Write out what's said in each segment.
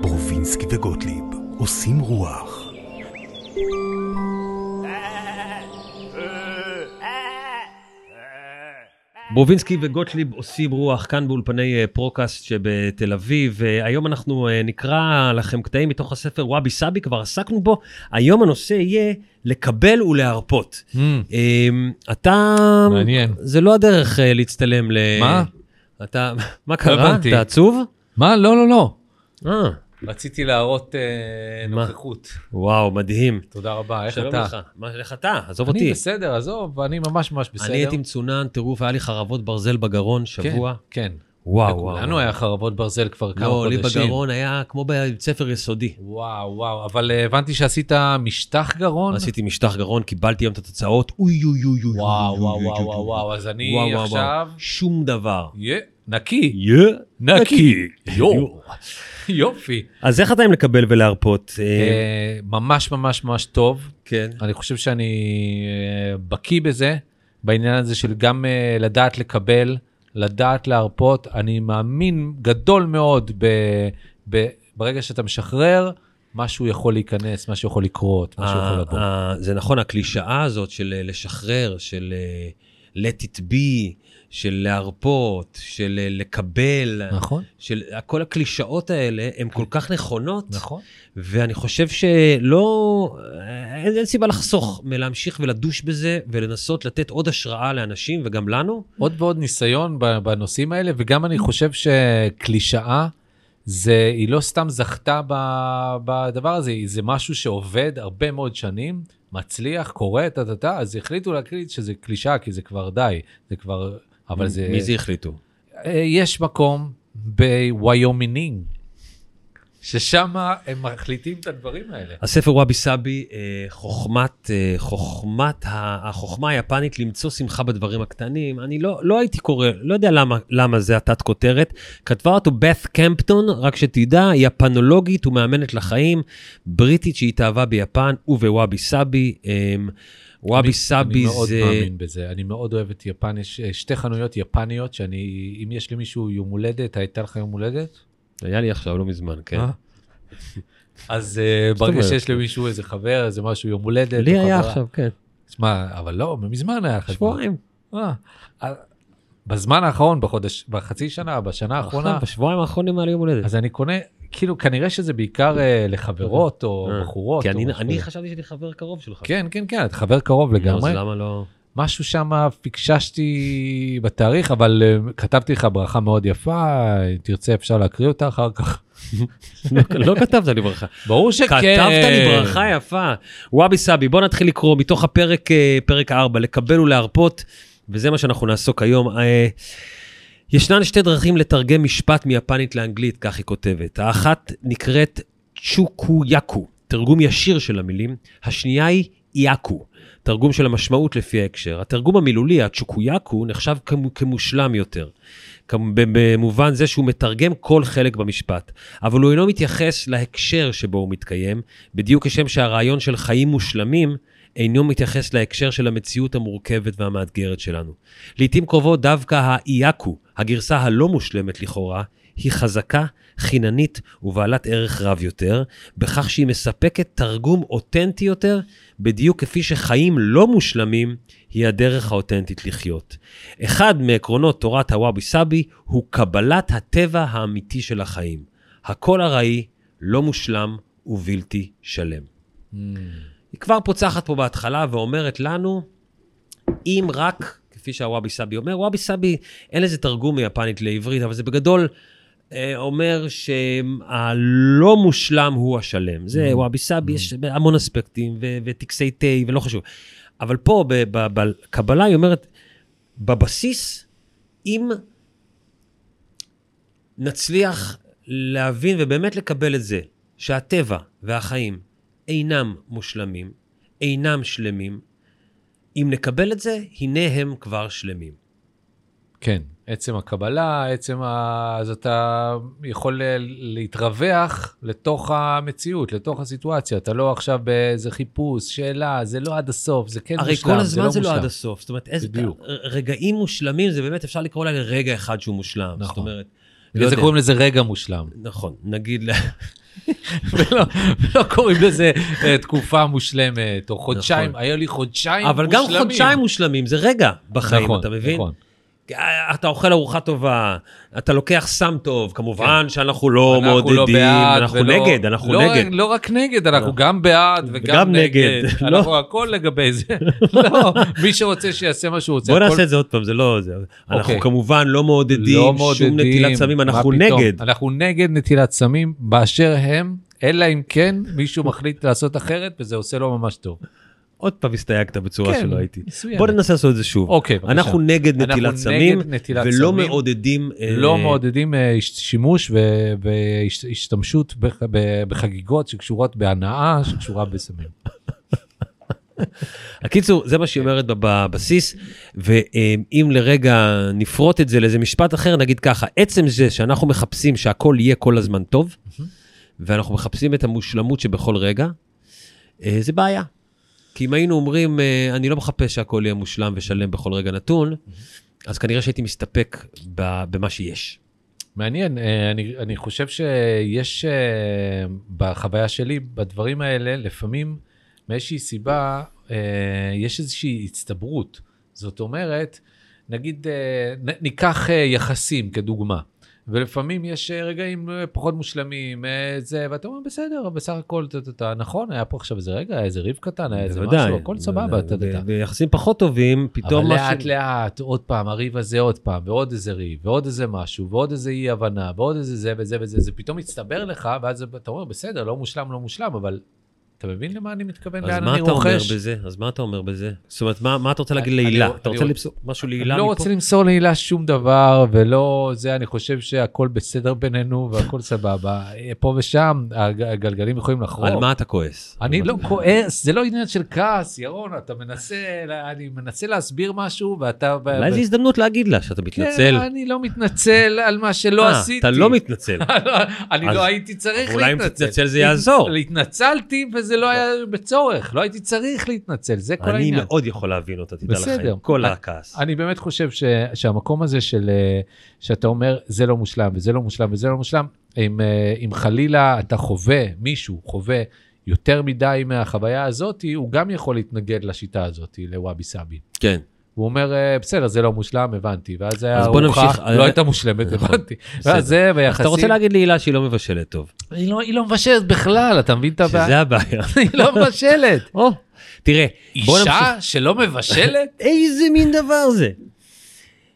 ברובינסקי וגוטליב עושים רוח. ברובינסקי וגוטליב עושים רוח כאן באולפני אה, פרודקאסט שבתל אביב. היום אנחנו אה, נקרא לכם קטעים מתוך הספר וואבי סאבי, כבר עסקנו בו. היום הנושא יהיה לקבל ולהרפות. אמ, אתה... מעניין. זה לא הדרך אה, להצטלם ל... מה? אתה... מה קרה? אתה עצוב? מה? לא, לא, לא. אה, רציתי להראות אה, מה? נוכחות. וואו, מדהים. תודה רבה, איך שלום אתה? לך. מה, איך אתה? עזוב אני אותי. בסדר, עזוב, אני ממש ממש בסדר. אני הייתי מצונן, טירוף, היה לי חרבות ברזל בגרון שבוע. כן. וואו, וואו. לכולנו היה חרבות ברזל כבר כמה לא, לי חודשים. בגרון היה כמו בבית ספר יסודי. וואו, וואו, אבל אה, הבנתי שעשית משטח גרון. עשיתי משטח גרון, קיבלתי היום את התוצאות, אוי אוי אוי אוי. וואו, אוי, וואו, אוי, וואו, אוי, וואו, אוי. אז אני וואו, וואו, עכשיו... שום דבר. נקי. יא נקי. יו. יופי. אז איך אתה עם לקבל ולהרפות? אה, ממש ממש ממש טוב. כן. אני חושב שאני אה, בקיא בזה, בעניין הזה של גם לדעת לקבל, לדעת להרפות. אני מאמין גדול מאוד ב, ב, ברגע שאתה משחרר, משהו יכול להיכנס, משהו יכול לקרות, משהו יכול ה- לבוא. ה- זה נכון, הקלישאה הזאת של אה, לשחרר, של אה, let it be, של להרפות, של אה, לקבל, נכון, של כל הקלישאות האלה הן כל כך נכונות, נכון. ואני חושב שלא, אין, אין סיבה לחסוך מלהמשיך ולדוש בזה ולנסות לתת עוד השראה לאנשים וגם לנו. עוד ועוד ניסיון בנושאים האלה, וגם אני חושב שקלישאה, זה, היא לא סתם זכתה ב- בדבר הזה, זה משהו שעובד הרבה מאוד שנים, מצליח, קורה, טה-טה-טה, אז החליטו להקליט שזה קלישאה, כי זה כבר די, זה כבר, אבל זה... מי זה החליטו? אה, יש מקום בוויומינג, ששם הם מחליטים את הדברים האלה. הספר וואבי סאבי, אה, חוכמת, אה, חוכמת, החוכמה היפנית למצוא שמחה בדברים הקטנים. אני לא, לא הייתי קורא, לא יודע למה, למה זה התת כותרת. כתבה אותו בת קמפטון, רק שתדע, יפנולוגית ומאמנת לחיים, בריטית שהתאהבה ביפן ובוואבי סאבי. אה, וואבי סאבי אני מאוד זה... מאמין בזה, אני מאוד אוהב את יפן, יש אה, שתי חנויות יפניות שאני, אם יש למישהו יום הולדת, הייתה לך יום הולדת? היה לי עכשיו, לא מזמן, כן. אה? אז אה, ברגע? שיש למישהו איזה חבר, איזה משהו יום הולדת, לי היה עכשיו, כן. תשמע, אבל לא, מזמן היה לך. שבועיים. אה, אה, בזמן האחרון, בחודש, בחצי שנה, בשנה האחרונה, עכשיו, בשבועיים האחרונים היה לי יום הולדת. אז אני קונה, כאילו, כנראה שזה בעיקר אה, לחברות או אה, בחורות. כי אני. חשבתי שאני חבר קרוב שלך. כן, כן, כן, אתה חבר קרוב נו, לגמרי. אז למה לא... משהו שם פיקששתי בתאריך, אבל uh, כתבתי לך ברכה מאוד יפה, אם תרצה אפשר להקריא אותה אחר כך. לא- לא כתבת לי ברכה. ברור שכן. כתבת לי ברכה יפה. וואבי סאבי, בוא נתחיל לקרוא מתוך הפרק, אה, פרק 4, לקבל ולהרפות, וזה מה שאנחנו נעסוק היום. ישנן שתי דרכים לתרגם משפט מיפנית לאנגלית, כך היא כותבת. האחת נקראת צ'וקויאקו, תרגום ישיר של המילים, השנייה היא איאקו, תרגום של המשמעות לפי ההקשר. התרגום המילולי, הצ'וקויאקו, נחשב כמו- כמושלם יותר. במובן זה שהוא מתרגם כל חלק במשפט, אבל הוא אינו מתייחס להקשר שבו הוא מתקיים, בדיוק כשם שהרעיון של חיים מושלמים אינו מתייחס להקשר של המציאות המורכבת והמאתגרת שלנו. לעתים קרובות דווקא האיאקו, הגרסה הלא מושלמת לכאורה, היא חזקה, חיננית ובעלת ערך רב יותר, בכך שהיא מספקת תרגום אותנטי יותר, בדיוק כפי שחיים לא מושלמים היא הדרך האותנטית לחיות. אחד מעקרונות תורת הוואבי סאבי הוא קבלת הטבע האמיתי של החיים. הכל ארעי, לא מושלם ובלתי שלם. Mm, היא כבר פוצחת פה בהתחלה ואומרת לנו, אם רק, כפי שהוואבי סאבי אומר, וואבי סאבי, אין לזה תרגום מיפנית לעברית, אבל זה בגדול אה, אומר שהלא מושלם הוא השלם. זה Mm. וואבי סאבי, יש המון אספקטים ו- וטקסי תה ולא חשוב. אבל פה בקבלה היא אומרת, בבסיס, אם נצליח להבין ובאמת לקבל את זה, שהטבע והחיים אינם מושלמים, אינם שלמים, אם נקבל את זה, הנה הם כבר שלמים. כן, עצם הקבלה, עצם ה... אז אתה יכול להתרווח לתוך המציאות, לתוך הסיטואציה. אתה לא עכשיו באיזה חיפוש, שאלה, זה לא עד הסוף, זה כן הרי מושלם, כל הזמן זה לא מושלם. עד הסוף. זאת אומרת, איזה בדיוק. רגעים מושלמים, זה באמת, אפשר לקרוא להם רגע אחד שהוא מושלם. זאת נכון. אומרת, לא בגלל זה יודע. קוראים לזה רגע מושלם. נכון, נגיד, ולא ולא קוראים לזה אה, תקופה מושלמת, או חודשיים, נכון. היה לי חודשיים אבל מושלמים. גם חודשיים מושלמים, זה רגע בחיים, נכון, אתה מבין? נכון. אתה אוכל ארוחה טובה, אתה לוקח סם טוב, כמובן שאנחנו לא אנחנו מעודדים, לא בעד אנחנו ולא- נגד, אנחנו לא, נגד. לא רק נגד, אנחנו לא. גם בעד וגם וגם נגד. נגד, אנחנו לא. הכל לגבי זה. לא, מי שרוצה שיעשה מה שהוא רוצה. בוא הכל- נעשה את זה עוד פעם, זה לא... זה- אנחנו אוקיי. כמובן לא מעודדים לא שום מעודדים, נטילת סמים, אנחנו? נגד. אנחנו נגד נטילת סמים באשר הם, אלא אם כן מישהו מחליט לעשות אחרת וזה עושה לו ממש טוב. עוד פעם הסתייגת בצורה כן, שלא הייתי. מסוימת. בוא ננסה לעשות את זה שוב. אוקיי, בבקשה. אנחנו נגד אנחנו נטילת סמים, נטילת ולא סמים. מעודדים... אה, לא מעודדים אה, הש- שימוש ו- והשתמשות בח- בחגיגות שקשורות בהנאה, שקשורה בסמים. הקיצור, זה מה שהיא אומרת בבסיס, ואם לרגע נפרוט את זה לאיזה משפט אחר, נגיד ככה, עצם זה שאנחנו מחפשים שהכל יהיה כל הזמן טוב, ואנחנו מחפשים את המושלמות שבכל רגע, אה, זה בעיה. כי אם היינו אומרים, אה, אני לא מחפש שהכל יהיה מושלם ושלם בכל רגע נתון, אז כנראה שהייתי מסתפק במה שיש. מעניין, אה, אני, אני חושב שיש אה, בחוויה שלי, בדברים האלה, לפעמים מאיזושהי סיבה, יש איזושהי הצטברות. זאת אומרת, נגיד, ניקח יחסים כדוגמה, ולפעמים יש אה, רגעים אה, פחות מושלמים, אה, זה, ואתה אומר, בסדר, בסך הכל, טה, טה, טה, נכון, היה פה עכשיו איזה רגע, איזה ריב קטן, היה איזה. משהו, הכל סבבה, ביחסים פחות טובים, פתאום אבל משהו... לאט לאט, עוד פעם, הריב הזה עוד פעם, ועוד איזה ריב, ועוד איזה משהו, ועוד איזה אי הבנה, ועוד איזה זה וזה וזה, זה פתאום מצטבר לך, ואז אתה אומר, בסדר, לא מושלם, לא מושלם, אבל אתה מבין למה אני מתכוון, אז לאן מה אני אתה אומר רוכש? בזה? אז מה אתה אומר בזה? זאת אומרת, מה מה אתה רוצה להגיד אני- להילה? אני- אתה רוצה אני- למסור משהו אני להילה לא מפה? רוצה למסור להילה שום דבר, ולא זה, אני חושב שהכל בסדר בינינו, והכל סבבה. פה ושם, הג- הגלגלים יכולים לחרוק. על מה אתה כועס? אני לא מה- כועס, זה לא עניין של כעס, ירון, אתה מנסה, אני מנסה להסביר משהו, ואתה... אולי זו הזדמנות להגיד לה שאתה מתנצל. כן, אני לא מתנצל על מה שלא אה, עשיתי. אתה לא מתנצל. אני אז- לא הייתי צריך אולי אם להתנצל. תתנצל זה יעזור. התנצלתי וזה לא היה בצורך, לא הייתי צריך להתנצל, זה כל אני העניין. מאוד יכול להבין אותה, תדע לך. עם כל אני- הכעס. אני באמת חושב ש, שהמקום הזה של, אה, שאתה אומר, זה לא מושלם וזה לא מושלם וזה לא מושלם, אם, אה, אם חלילה אתה חווה, מישהו חווה יותר מדי מהחוויה הזאת, הוא גם יכול להתנגד לשיטה הזאת, לוואבי סאבי. כן. הוא אומר, אה, בסדר, זה לא מושלם, הבנתי. ואז היה אז בוא ארוחה, נמשיך. לא הייתה מושלמת, נכון. הבנתי. ואז זה, אז ויחסים... אתה רוצה להגיד להילה שהיא לא מבשלת טוב. היא לא, היא לא מבשלת בכלל, אתה מבין את הבעיה? שזה הבעיה. היא לא מבשלת. תראה, בוא נמשיך. אישה שלא מבשלת? איזה מין דבר זה?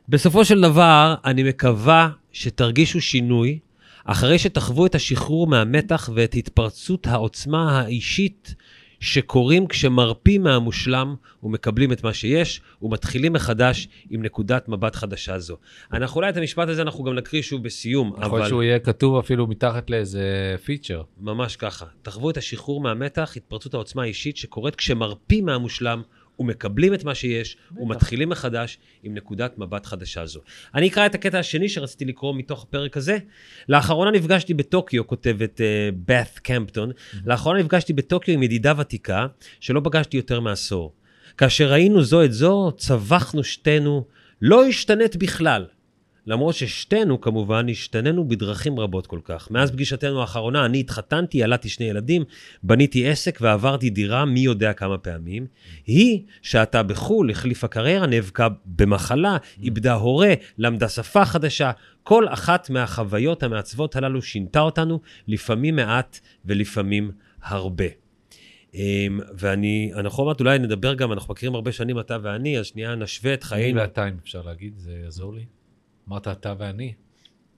בסופו של דבר, אני מקווה שתרגישו שינוי אחרי שתחוו את השחרור מהמתח ואת התפרצות העוצמה האישית שקורים כשמרפים מהמושלם ומקבלים את מה שיש ומתחילים מחדש עם נקודת מבט חדשה זו. אנחנו אולי את המשפט הזה אנחנו גם נקריא שוב בסיום, יכול אבל שהוא יהיה כתוב אפילו מתחת לאיזה פיצ'ר. ממש ככה. תחוו את השחרור מהמתח, התפרצות העוצמה האישית שקורית כשמרפים מהמושלם ומקבלים את מה שיש ומתחילים מחדש עם נקודת מבט חדשה זו. אני אקרא את הקטע השני שרציתי לקרוא מתוך הפרק הזה. לאחרונה נפגשתי בטוקיו, כותבת בת uh, קמפטון, לאחרונה נפגשתי בטוקיו עם ידידה ותיקה שלא פגשתי יותר מעשור. כאשר ראינו זו את זו, צווחנו שתינו, לא השתנית בכלל. למרות ששתינו כמובן השתננו בדרכים רבות כל כך. מאז פגישתנו האחרונה אני התחתנתי, ילדתי שני ילדים, בניתי עסק ועברתי דירה מי יודע כמה פעמים. היא שעתה בחו"ל, החליפה קריירה, נאבקה במחלה, איבדה הורה, למדה שפה חדשה. כל אחת מהחוויות המעצבות הללו שינתה אותנו, לפעמים מעט ולפעמים הרבה. אמ, ואני, אנחנו עוד מעט אולי נדבר גם, אנחנו מכירים הרבה שנים אתה ואני, אז שנייה נשווה את אני חיינו. ואתה, אם אפשר להגיד, זה יעזור לי. אמרת אתה ואני.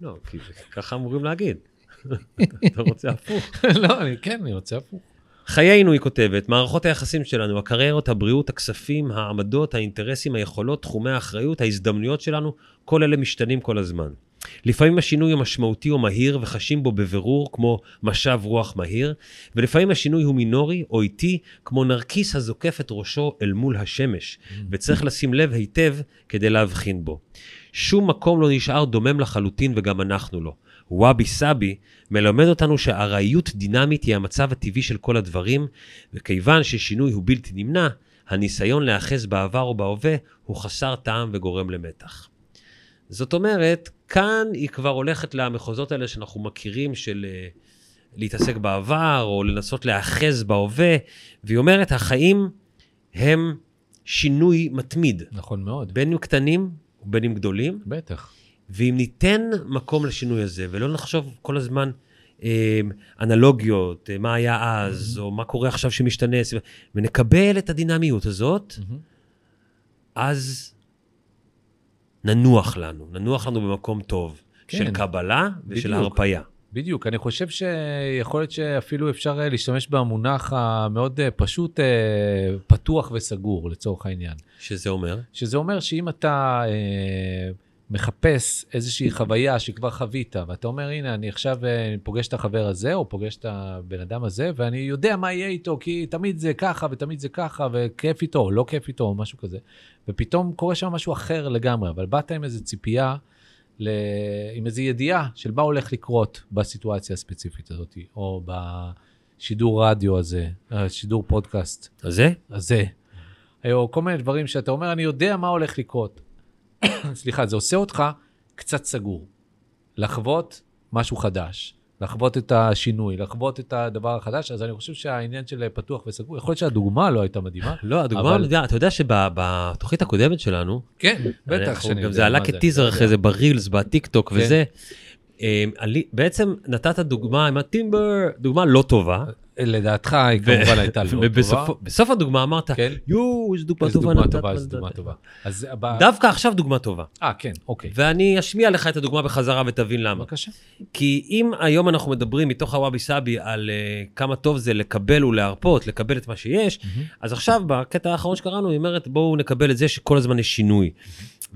לא, כי זה- ככה אמורים להגיד. אתה רוצה הפוך. לא, אני כן, אני רוצה הפוך. חיינו, היא כותבת, מערכות היחסים שלנו, הקריירות, הבריאות, הכספים, העמדות, האינטרסים, היכולות, תחומי האחריות, ההזדמנויות שלנו, כל אלה משתנים כל הזמן. לפעמים השינוי הוא משמעותי או מהיר וחשים בו בבירור כמו משב רוח מהיר, ולפעמים השינוי הוא מינורי או איטי כמו נרקיס הזוקף את ראשו אל מול השמש, וצריך לשים לב היטב כדי להבחין בו. שום מקום לא נשאר דומם לחלוטין וגם אנחנו לא. וואבי סאבי מלמד אותנו שארעיות דינמית היא המצב הטבעי של כל הדברים, וכיוון ששינוי הוא בלתי נמנע, הניסיון להיאחז בעבר או בהווה הוא חסר טעם וגורם למתח. זאת אומרת, כאן היא כבר הולכת למחוזות האלה שאנחנו מכירים של אה, להתעסק בעבר, או לנסות להיאחז בהווה, והיא אומרת, החיים הם שינוי מתמיד, נכון מאוד, בין אם קטנים ובין אם גדולים, בטח. ואם ניתן מקום לשינוי הזה, ולא נחשוב כל הזמן אה, אנלוגיות, אה, מה היה אז, או מה קורה עכשיו שמשתנה, ונקבל את הדינמיות הזאת, אז ננוח לנו, ננוח לנו במקום טוב, כן, של קבלה ושל בדיוק. בדיוק, אני חושב שיכול להיות שאפילו אפשר אה, להשתמש במונח המאוד אה, פשוט, אה, פתוח וסגור לצורך העניין. שזה אומר? שזה אומר שאם אתה אה, מחפש איזושהי חוויה שכבר חווית, ואתה אומר, הנה, אני עכשיו פוגש את החבר הזה, או פוגש את הבן אדם הזה, ואני יודע מה יהיה איתו, כי תמיד זה ככה, ותמיד זה ככה, וכיף איתו, או לא כיף איתו, או משהו כזה. ופתאום קורה שם משהו אחר לגמרי, אבל באת עם איזו ציפייה, ל... עם איזו ידיעה של מה הולך לקרות בסיטואציה הספציפית הזאת, או בשידור רדיו הזה, אה, שידור פודקאסט אז זה? הזה, או כל מיני דברים שאתה אומר, אני יודע מה הולך לקרות. סליחה, זה עושה אותך קצת סגור. לחוות משהו חדש, לחוות את השינוי, לחוות את הדבר החדש, אז אני חושב שהעניין של פתוח וסגור, יכול להיות שהדוגמה לא הייתה מדהימה. לא, הדוגמה, אבל-. אתה יודע שבתוכנית הקודמת שלנו, כן, בטח גם זה עלה כטיזר אחרי יודע. זה ברילס, בטיקטוק כן. וזה. אה, עלי- בעצם נתת דוגמה עם הטימבר, דוגמה לא טובה. לדעתך היא כמובן הייתה לא טובה. בסוף הדוגמה אמרת, כן. יואו, איזה דוגמה איזו טובה דוגמה נתת. טובה, איזו נתת." דוגמה טובה. דווקא עכשיו דוגמה טובה. אה, כן, אוקיי. ואני אשמיע לך את הדוגמה בחזרה ותבין למה. בבקשה. כי אם היום אנחנו מדברים מתוך הוואבי סאבי על uh, כמה טוב זה לקבל ולהרפות, לקבל את מה שיש, אז עכשיו בקטע האחרון שקראנו, היא אומרת בואו נקבל את זה שכל הזמן יש שינוי.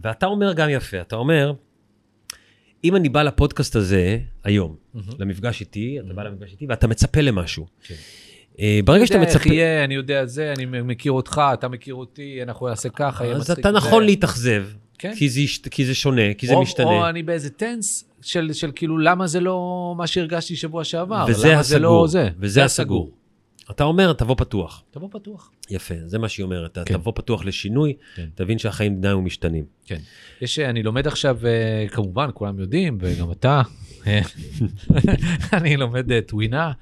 ואתה אומר גם יפה, אתה אומר, אם אני בא לפודקאסט הזה היום, למפגש איתי, אתה בא למפגש איתי ואתה מצפה למשהו. כן. אה, ברגע שאתה אני יודע איך מצפה, יהיה, אני יודע זה, אני מכיר אותך, אתה מכיר אותי, אנחנו נעשה ככה, יהיה אז מצחיק. אתה זה- נכון להתאכזב, כן. כי זה כי זה שונה, כי זה או- משתנה. או אני באיזה טנס של, של כאילו, למה זה לא מה שהרגשתי שבוע שעבר? וזה זה לא הסגור, זה? וזה הסגור. אתה אומר, תבוא פתוח. תבוא פתוח. יפה, זה מה שהיא אומרת. כן. תבוא פתוח לשינוי, כן. תבין שהחיים דינמיים ומשתנים. כן. יש, אני לומד עכשיו, אה, כמובן, כולם יודעים, וגם אתה, אה, אני לומד אה, טווינה,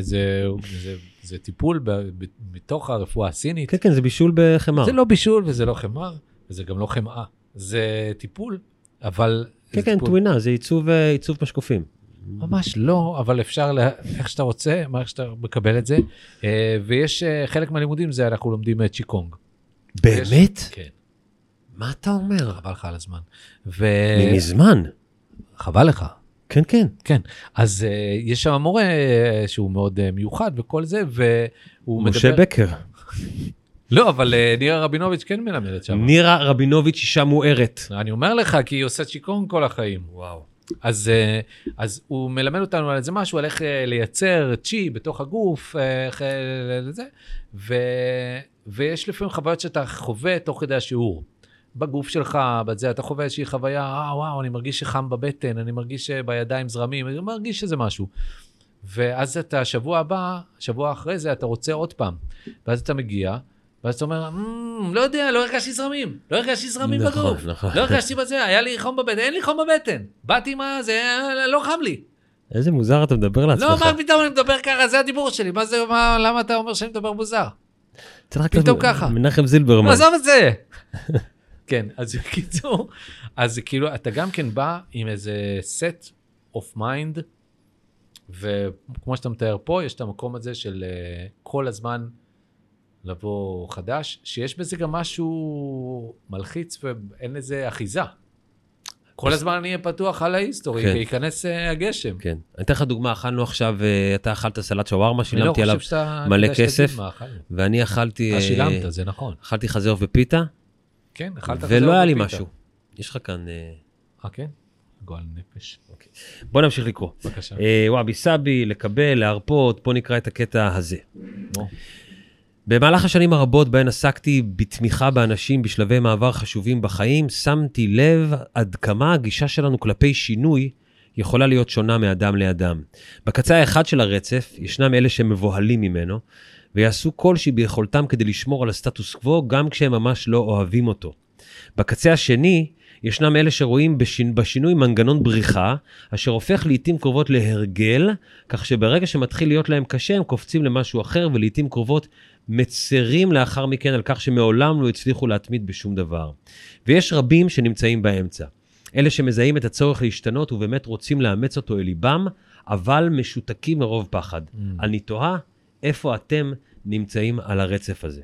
זה, זה, זה טיפול ב, ב, מתוך הרפואה הסינית. כן, כן, זה בישול בחמר. זה לא בישול וזה לא חמר, וזה גם לא חמאה. זה טיפול, אבל... כן, כן, טיפול. טווינה, זה עיצוב, עיצוב משקופים. ממש לא, אבל אפשר, לה- איך שאתה רוצה, מה איך שאתה מקבל את זה. אה, ויש אה, חלק מהלימודים זה אנחנו לומדים אה, צ'יקונג. באמת? כן, מה אתה אומר? חבל לך על הזמן. ו... מזמן. חבל לך. כן, כן. כן, אז uh, יש שם מורה uh, שהוא מאוד uh, מיוחד וכל זה, והוא מדבר... משה בקר. לא, אבל uh, נירה רבינוביץ' כן מלמדת שם. נירה רבינוביץ', אישה מוארת. אני אומר לך, כי היא עושה צ'יקונג כל החיים. וואו. אז, אה, אז הוא מלמד אותנו על איזה משהו, על איך אה, לייצר צ'י בתוך הגוף, אה, איך לזה, ו, ויש לפעמים חוויות שאתה חווה תוך כדי השיעור. בגוף שלך, בזה, אתה חווה איזושהי חוויה, אה, וואו, אני מרגיש שחם בבטן, אני מרגיש שבידיים זרמים, אני מרגיש שזה משהו. ואז אתה, שבוע הבא, שבוע אחרי זה, אתה רוצה עוד פעם. ואז אתה מגיע, ואז אתה אומר, "מ, לא יודע, לא הרגשתי זרמים, לא הרגשתי זרמים נכון, בגוף. נכון. לא הרגשתי בזה, היה לי חום בבטן, אין לי חום בבטן. באתי מה זה, אה, לא חם לי. איזה מוזר אתה מדבר לעצמך. לא, מה פתאום אני מדבר ככה, זה הדיבור שלי, מה זה, מה, למה אתה אומר שאני מדבר מוזר? פתאום ככה. מנחם זילברמן. עזוב את זה. כן, אז בקיצור, אז כאילו, אתה גם כן בא עם איזה set of mind, וכמו שאתה מתאר פה, יש את המקום הזה של אה, כל הזמן לבוא חדש, שיש בזה גם משהו מלחיץ ואין לזה אחיזה. כל הזמן אני אהיה פתוח על ההיסטורי, כן. וייכנס אה, הגשם. כן. אני אתן לך דוגמה, אכלנו עכשיו, אה, אתה אכלת סלט שווארמה, לא שילמתי עליו, חושב שאתה... מלא כסף. ואני אכלתי... אה, אה, שילמת, זה נכון. אכלתי עוף ופיתה, כן, אכלת כזה ולא היה לי. משהו. יש לך כאן... אה, כן? גועל נפש. בוא נמשיך לקרוא. בבקשה. אה, וואבי סאבי, לקבל, להרפות, בוא נקרא את הקטע הזה. במהלך השנים הרבות בהן עסקתי בתמיכה באנשים בשלבי מעבר חשובים בחיים, שמתי לב עד כמה הגישה שלנו כלפי שינוי יכולה להיות שונה מאדם לאדם. בקצה האחד של הרצף ישנם אלה שמבוהלים ממנו, ויעשו כל שביכולתם כדי לשמור על הסטטוס קוו, גם כשהם ממש לא אוהבים אותו. בקצה השני, ישנם אלה שרואים בשינ... בשינוי מנגנון בריחה, אשר הופך לעיתים קרובות להרגל, כך שברגע שמתחיל להיות להם קשה, הם קופצים למשהו אחר, ולעיתים קרובות מצרים לאחר מכן על כך שמעולם לא הצליחו להתמיד בשום דבר. ויש רבים שנמצאים באמצע. אלה שמזהים את הצורך להשתנות ובאמת רוצים לאמץ אותו אל ליבם, אבל משותקים מרוב פחד. Mm. אני... תוהה איפה אתם נמצאים על הרצף הזה.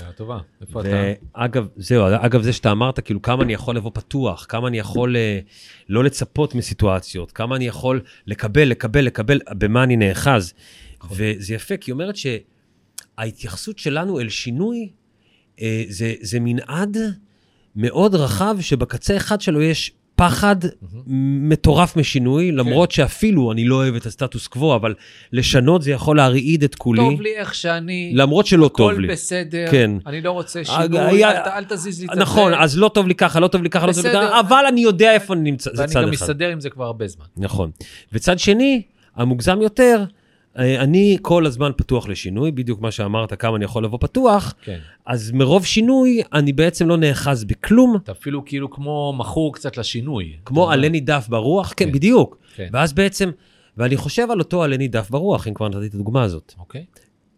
שאלה טובה. איפה אתה? ואגב, זהו, אגב זה שאתה אמרת, כאילו, כמה אני יכול לבוא פתוח, כמה אני יכול אה, לא לצפות מסיטואציות, כמה אני יכול לקבל, לקבל, לקבל, במה אני נאחז. נכון. וזה יפה, כי היא אומרת שההתייחסות שלנו אל שינוי, אה, זה, זה מנעד מאוד רחב, שבקצה אחד שלו יש פחד מטורף משינוי, למרות שאפילו אני לא אוהב את הסטטוס קוו, אבל לשנות זה יכול להרעיד את כולי, טוב לי איך שאני, למרות שלא טוב לי. הכל בסדר, כן. אני לא רוצה שינוי, היה- אל אל תזיז לי את נכון, הזה. אז לא טוב לי ככה, לא טוב לי ככה, לא טוב לי בסדר. ככה, אבל אני יודע איפה אני נמצא, זה ואני צד גם אחד. מסתדר עם זה כבר הרבה זמן. נכון. וצד שני, המוגזם יותר, אני כל הזמן פתוח לשינוי, בדיוק מה שאמרת, כמה אני יכול לבוא פתוח, כן. אז מרוב שינוי, אני בעצם לא נאחז בכלום, אתה אפילו כאילו כמו מכור קצת לשינוי. כמו. עלה נידף ברוח, כן, כן. בדיוק. כן. ואז בעצם, ואני חושב על אותו עלה נידף ברוח, אם כבר נתתי את הדוגמה הזאת. אוקיי.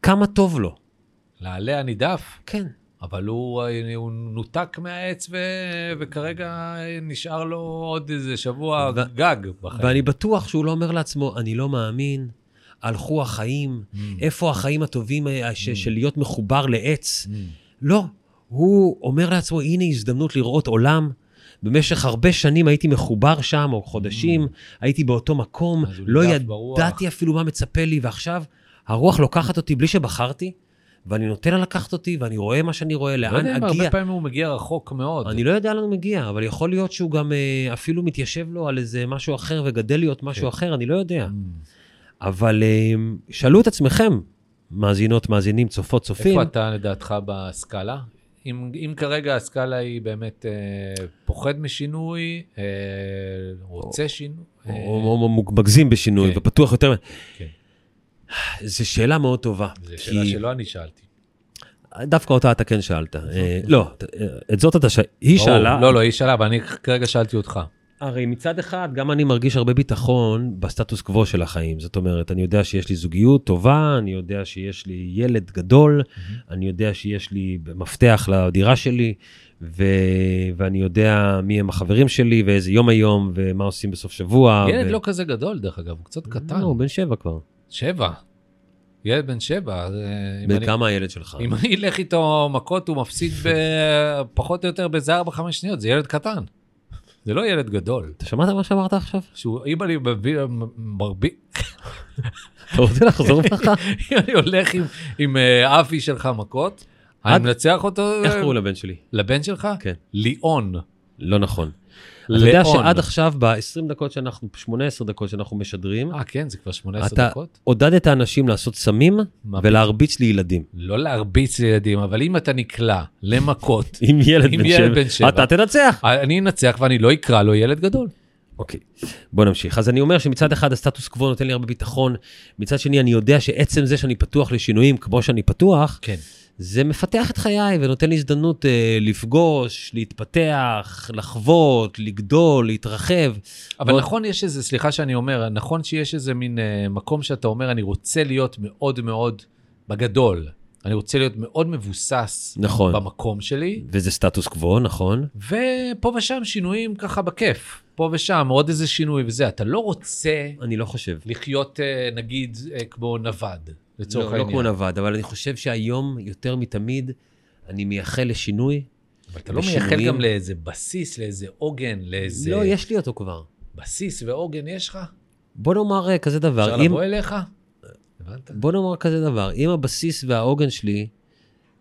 כמה טוב לו. לעלה הנידף, כן. אבל הוא, הוא נותק מהעץ ו... וכרגע נשאר לו עוד איזה שבוע ו- גג בחיים. ואני בטוח שהוא לא אומר לעצמו, אני לא מאמין, הלכו החיים, Mm. איפה החיים הטובים אה, ש- של להיות מחובר לעץ? Mm. לא, הוא אומר לעצמו, הנה הזדמנות לראות עולם. במשך הרבה שנים הייתי מחובר שם, או חודשים, הייתי באותו מקום, לא נידף ברוח. ידעתי אפילו מה מצפה לי, ועכשיו הרוח לוקחת אותי בלי שבחרתי, ואני נותן לה לקחת אותי, ואני רואה מה שאני רואה, לא לאן יודע אם אגיע. הרבה פעמים הוא מגיע רחוק מאוד. אני לא יודע לאן הוא מגיע, אבל יכול להיות שהוא גם אה, אפילו מתיישב לו על איזה משהו אחר וגדל להיות משהו כן. אחר, אני לא יודע. אבל אה, שאלו את עצמכם, מאזינות, מאזינים, צופות, צופים, איפה אתה לדעתך בסקאלה? אם, אם כרגע הסקאלה היא באמת אה, פוחד משינוי, אה, רוצה שינוי, או, אה, או, או מגזים בשינוי כן. ופתוח יותר. כן. זו שאלה מאוד טובה. זו שאלה כי שלא אני שאלתי. דווקא אותה אתה כן שאלת. אה, לא, אה, את זאת אתה שאלת. היא ברור. שאלה, לא, לא, היא שאלה, אבל אני כרגע שאלתי אותך. הרי מצד אחד, גם אני מרגיש הרבה ביטחון בסטטוס קוו של החיים. זאת אומרת, אני יודע שיש לי זוגיות טובה, אני יודע שיש לי ילד גדול, אני יודע שיש לי מפתח לדירה שלי, ו... ואני יודע מי הם החברים שלי, ואיזה יום היום, ומה עושים בסוף שבוע. ילד ו... לא כזה גדול, דרך אגב, הוא קצת קטן. לא, הוא בן שבע כבר. שבע. ילד בן שבע. אה, בן אני- כמה הילד שלך? אם אני אלך איתו מכות, הוא מפסיד ב- פחות או יותר באיזה 4-5 שניות, זה ילד קטן. זה לא ילד גדול. אתה שמעת מה שאמרת עכשיו? שהוא, אם אני מביא, מרבי, אתה רוצה לחזור בך? אם אני הולך עם, עם אה, אבי שלך מכות, אני מנצח אותו איך אה, קראו לבן שלי? לבן שלך? כן. ליאון. לא נכון. אתה יודע. שעד עכשיו, ב-20 דקות שאנחנו, 18 דקות שאנחנו משדרים, אה, כן, זה כבר 18 אתה דקות? עודדת אנשים לעשות סמים ולהרביץ לילדים. לא להרביץ לילדים, אבל אם אתה נקלע למכות, עם ילד עם בן ילד שבע. אתה תנצח. אני אנצח ואני לא אקרא לו ילד גדול. אוקיי, בוא נמשיך. אז אני אומר שמצד אחד הסטטוס קוו נותן לי הרבה ביטחון, מצד שני אני יודע שעצם זה שאני פתוח לשינויים כמו שאני פתוח, כן. זה מפתח את חיי ונותן לי הזדמנות אה, לפגוש, להתפתח, לחוות, לגדול, להתרחב. אבל ועוד- נכון, יש איזה, סליחה שאני אומר, נכון שיש איזה מין אה, מקום שאתה אומר, אני רוצה להיות מאוד מאוד בגדול. אני רוצה להיות מאוד מבוסס נכון. במקום שלי, וזה סטטוס קוו, נכון? ופה ושם שינויים ככה בכיף. פה ושם עוד איזה שינוי וזה. אתה לא רוצה אני לא חושב. לחיות, אה, נגיד, אה, כמו נווד, לצורך לא, לא העניין. כמו נווד, אבל אני חושב שהיום, יותר מתמיד, אני מייחל לשינוי. אבל אתה לא. מייחל גם לאיזה בסיס, לאיזה עוגן, לאיזה... לא, יש לי אותו כבר. בסיס ועוגן יש לך? בוא נאמר אה, כזה דבר, אפשר אם, לבוא אליך? הבנת? בוא נאמר כזה דבר, אם הבסיס והעוגן שלי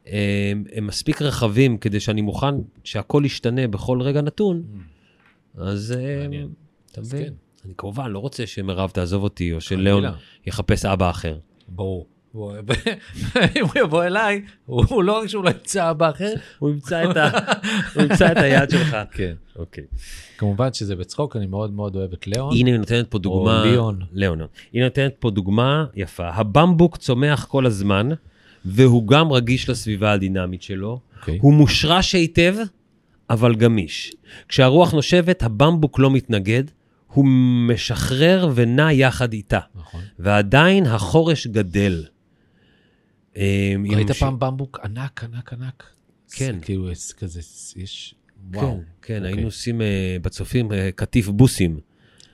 הם, הם מספיק רחבים כדי שאני מוכן שהכל ישתנה בכל רגע נתון, אז, אה, מעניין. אתה מבין? כן. אני כמובן לא רוצה שמירב תעזוב אותי, או חלילה. יחפש אבא אחר. ברור. אם הוא יבוא אליי, הוא לא רק שהוא לא ימצא אבא אחר. הוא ימצא את היד שלך. כן. אוקיי. כמובן שזה בצחוק, אני מאוד מאוד אוהב את ליאון. הנה היא נותנת פה דוגמה, ליאון. ליאון, היא נותנת פה דוגמה יפה. הבמבוק צומח כל הזמן, והוא גם רגיש לסביבה הדינמית שלו. אוקיי. הוא מושרש היטב, אבל גמיש. כשהרוח נושבת, הבמבוק לא מתנגד, הוא משחרר ונע יחד איתה. נכון. ועדיין החורש גדל. אה, ראית ש- פעם במבוק ענק, ענק, ענק? כן. כאילו, כזה, יש... כן, וואו. כן, אוקיי. היינו עושים אה, בצופים אה, קטיף בוסים.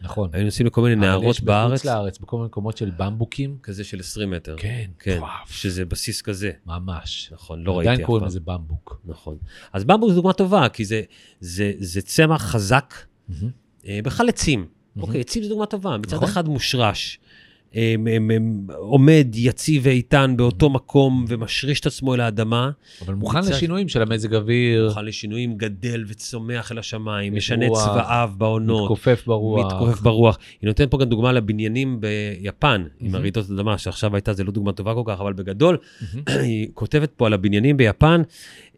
נכון. היינו עושים לכל מיני אבל נערות בארץ, בחוץ לארץ, בכל מיני מקומות של במבוקים. כזה של 20 מטר. כן, כן. שזה בסיס כזה. ממש. נכון, לא ראיתי עדיין אף קוראים פעם. לזה במבוק. נכון. אז במבוק זו דוגמה טובה, כי זה, זה, זה צמח חזק, אה, בכלל עצים. אוקיי, עצים זו דוגמה טובה. מצד נכון. אחד מושרש, אה, עומד יציב ואיתן באותו מקום ומשריש את עצמו אל האדמה, אבל מוכן מצד- לשינויים של המזג אוויר, מוכן לשינויים, גדל וצומח אל השמיים, משנה צבעיו בעונות. מתכופף ברוח. מתכופף ברוח. היא נותנת פה גם דוגמה לבניינים ביפן, עם מהמם. הרעידות אדמה, שעכשיו הייתה, זה לא דוגמה טובה כל כך, אבל בגדול, היא כותבת פה על הבניינים ביפן,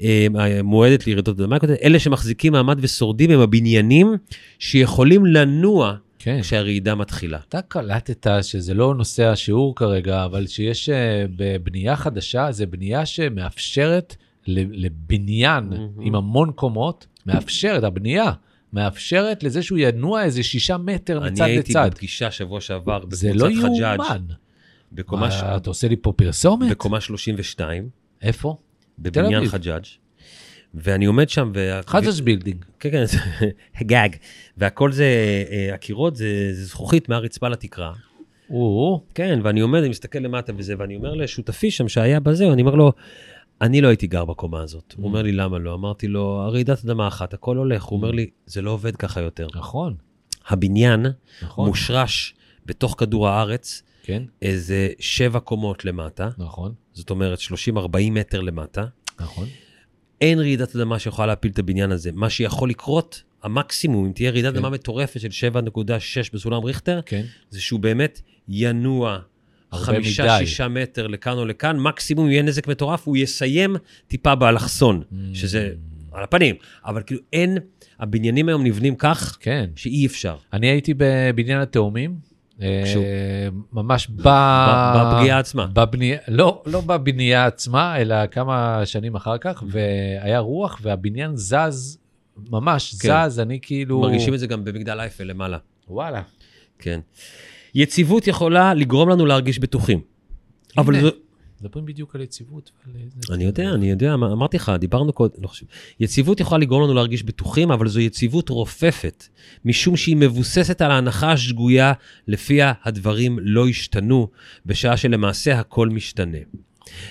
אה, מועדת לרעידות אדמה, אלה שמחזיקים מעמד ושורדים הם הבניינים שיכולים לנוע כן. כשהרעידה מתחילה. אתה קלטת שזה לא נושא השיעור כרגע, אבל שיש אה, בבנייה חדשה, זה בנייה שמאפשרת לבניין מהמם. עם המון קומות, מאפשרת, הבנייה מאפשרת לזה שהוא ינוע איזה שישה מטר אני מצד הייתי לצד. בפגישה שבוע שעבר זה לא בקבוצת חג'אג', יאומן. בקומה ש- מה, אתה עושה לי פה פרסומת? בקומה 32, איפה? בבניין. חג'אג', ואני עומד שם, וה- חג'אג' building. כן, כן, זה גג. והכל זה, אה, הקירות זה, זה זכוכית מהרצפה לתקרה. או, כן, ואני עומד, אני מסתכל למטה וזה, ואני אומר לשותפי שם שהיה בזה, אני אומר לו, אני לא הייתי גר בקומה הזאת. הוא אומר לי, למה לא? אמרתי לו, הרעידת אדמה אחת, הכל הולך. הוא אומר לי, זה לא עובד ככה יותר. נכון, הבניין נכון. מושרש בתוך כדור הארץ כן, איזה שבע קומות למטה, נכון, זאת אומרת 30-40 מטר למטה. נכון. אין רעידת אדמה שיכולה להפיל את הבניין הזה. מה שיכול לקרות, המקסימום, אם תהיה רעידת כן. אדמה מטורפת של 7.6 בסולם ריכטר, כן, זה שהוא באמת ינוע הרבה חמישה, מדי. שישה מטר לכאן או לכאן, מקסימום יהיה נזק מטורף, הוא יסיים טיפה באלכסון, Mm. שזה על הפנים. אבל כאילו אין, הבניינים היום נבנים כך, כן. שאי אפשר. אני הייתי בבניין התאומים, ממש ב... בפגיעה עצמה. בבנייה, לא, לא בבנייה עצמה, אלא כמה שנים אחר כך, והיה רוח והבניין זז, ממש כן. זז, אני כאילו... מרגישים את זה גם במגדל אייפל למעלה. וואלה. כן. יציבות יכולה לגרום לנו להרגיש בטוחים. אבל. זו... מדברים בדיוק על יציבות. ועל זה. אני יודע, אני יודע, מה- אמרתי לך, דיברנו קודם, לא חשוב. יציבות יכולה לגרום לנו להרגיש בטוחים, אבל זו יציבות רופפת, משום שהיא מבוססת על ההנחה השגויה לפיה הדברים לא השתנו, בשעה שלמעשה הכל משתנה.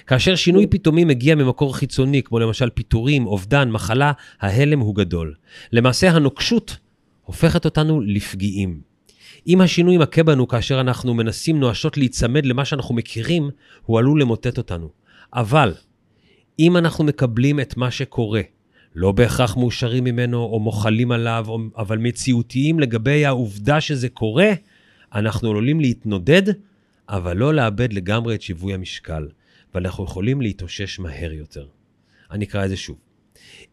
כאשר שינוי פתאומי מגיע ממקור חיצוני, כמו למשל פיטורים, אובדן, מחלה, ההלם הוא גדול. למעשה הנוקשות הופכת אותנו לפגיעים. אם השינוי מכה בנו כאשר אנחנו מנסים נואשות להיצמד למה שאנחנו מכירים, הוא עלול למוטט אותנו. אבל אם אנחנו מקבלים את מה שקורה, לא בהכרח מאושרים ממנו או מוחלים עליו, או- אבל מציאותיים לגבי העובדה שזה קורה, אנחנו עלולים להתנודד, אבל לא לאבד לגמרי את שיווי המשקל, ואנחנו יכולים להתאושש מהר יותר. אני אקרא את זה שוב.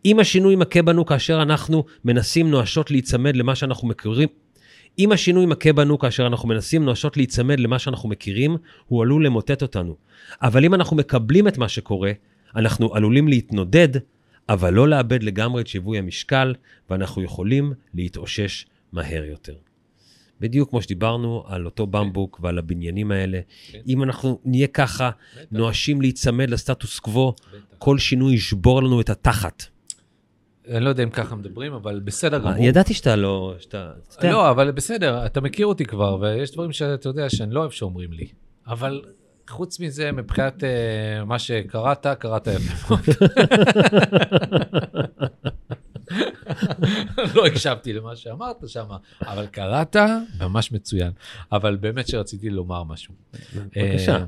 אם השינוי מכה בנו כאשר אנחנו מנסים נואשות להיצמד למה שאנחנו מכירים, אם השינוי מכה בנו כאשר אנחנו מנסים נואשות להיצמד למה שאנחנו מכירים, הוא עלול למוטט אותנו. אבל אם אנחנו מקבלים את מה שקורה, אנחנו עלולים להתנודד, אבל לא לאבד לגמרי את שיווי המשקל, ואנחנו יכולים להתאושש מהר יותר. בדיוק כמו שדיברנו על אותו במבוק ועל הבניינים האלה. אם אנחנו נהיה ככה. נואשים להיצמד לסטטוס קוו. כל שינוי ישבור לנו את התחת. אני לא יודע אם ככה מדברים, אבל בסדר גמור. ידעתי שאתה לא... שאתה... לא, אבל בסדר, אתה מכיר אותי כבר, ויש דברים שאתה יודע שאני לא אוהב שאומרים לי. אבל חוץ מזה, מבחינת אה, מה שקראת, קראת יפה מאוד. לא הקשבתי למה שאמרת שם, אבל קראת ממש מצוין. אבל באמת שרציתי לומר משהו. בבקשה. אה,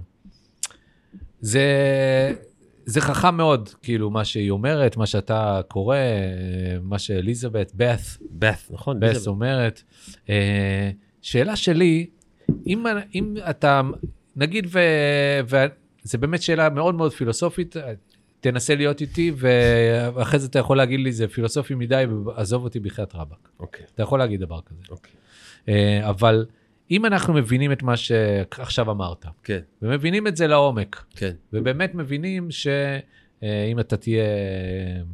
זה, זה חכם מאוד, כאילו, מה שהיא אומרת, מה שאתה קורא, מה שאליזבת, בת, בת, נכון? בת זה- אומרת. אה, שאלה שלי, אם, אם אתה, נגיד, ו, וזה באמת שאלה מאוד מאוד פילוסופית, תנסה להיות איתי, ואחרי זה אתה יכול להגיד לי, זה פילוסופי מדי, ועזוב אותי בחייאת רבאק. אוקיי, אתה יכול להגיד דבר כזה. אוקיי. אה, אבל אם אנחנו מבינים את מה שעכשיו אמרת, כן, ומבינים את זה לעומק, כן. ובאמת מבינים שאם אתה תהיה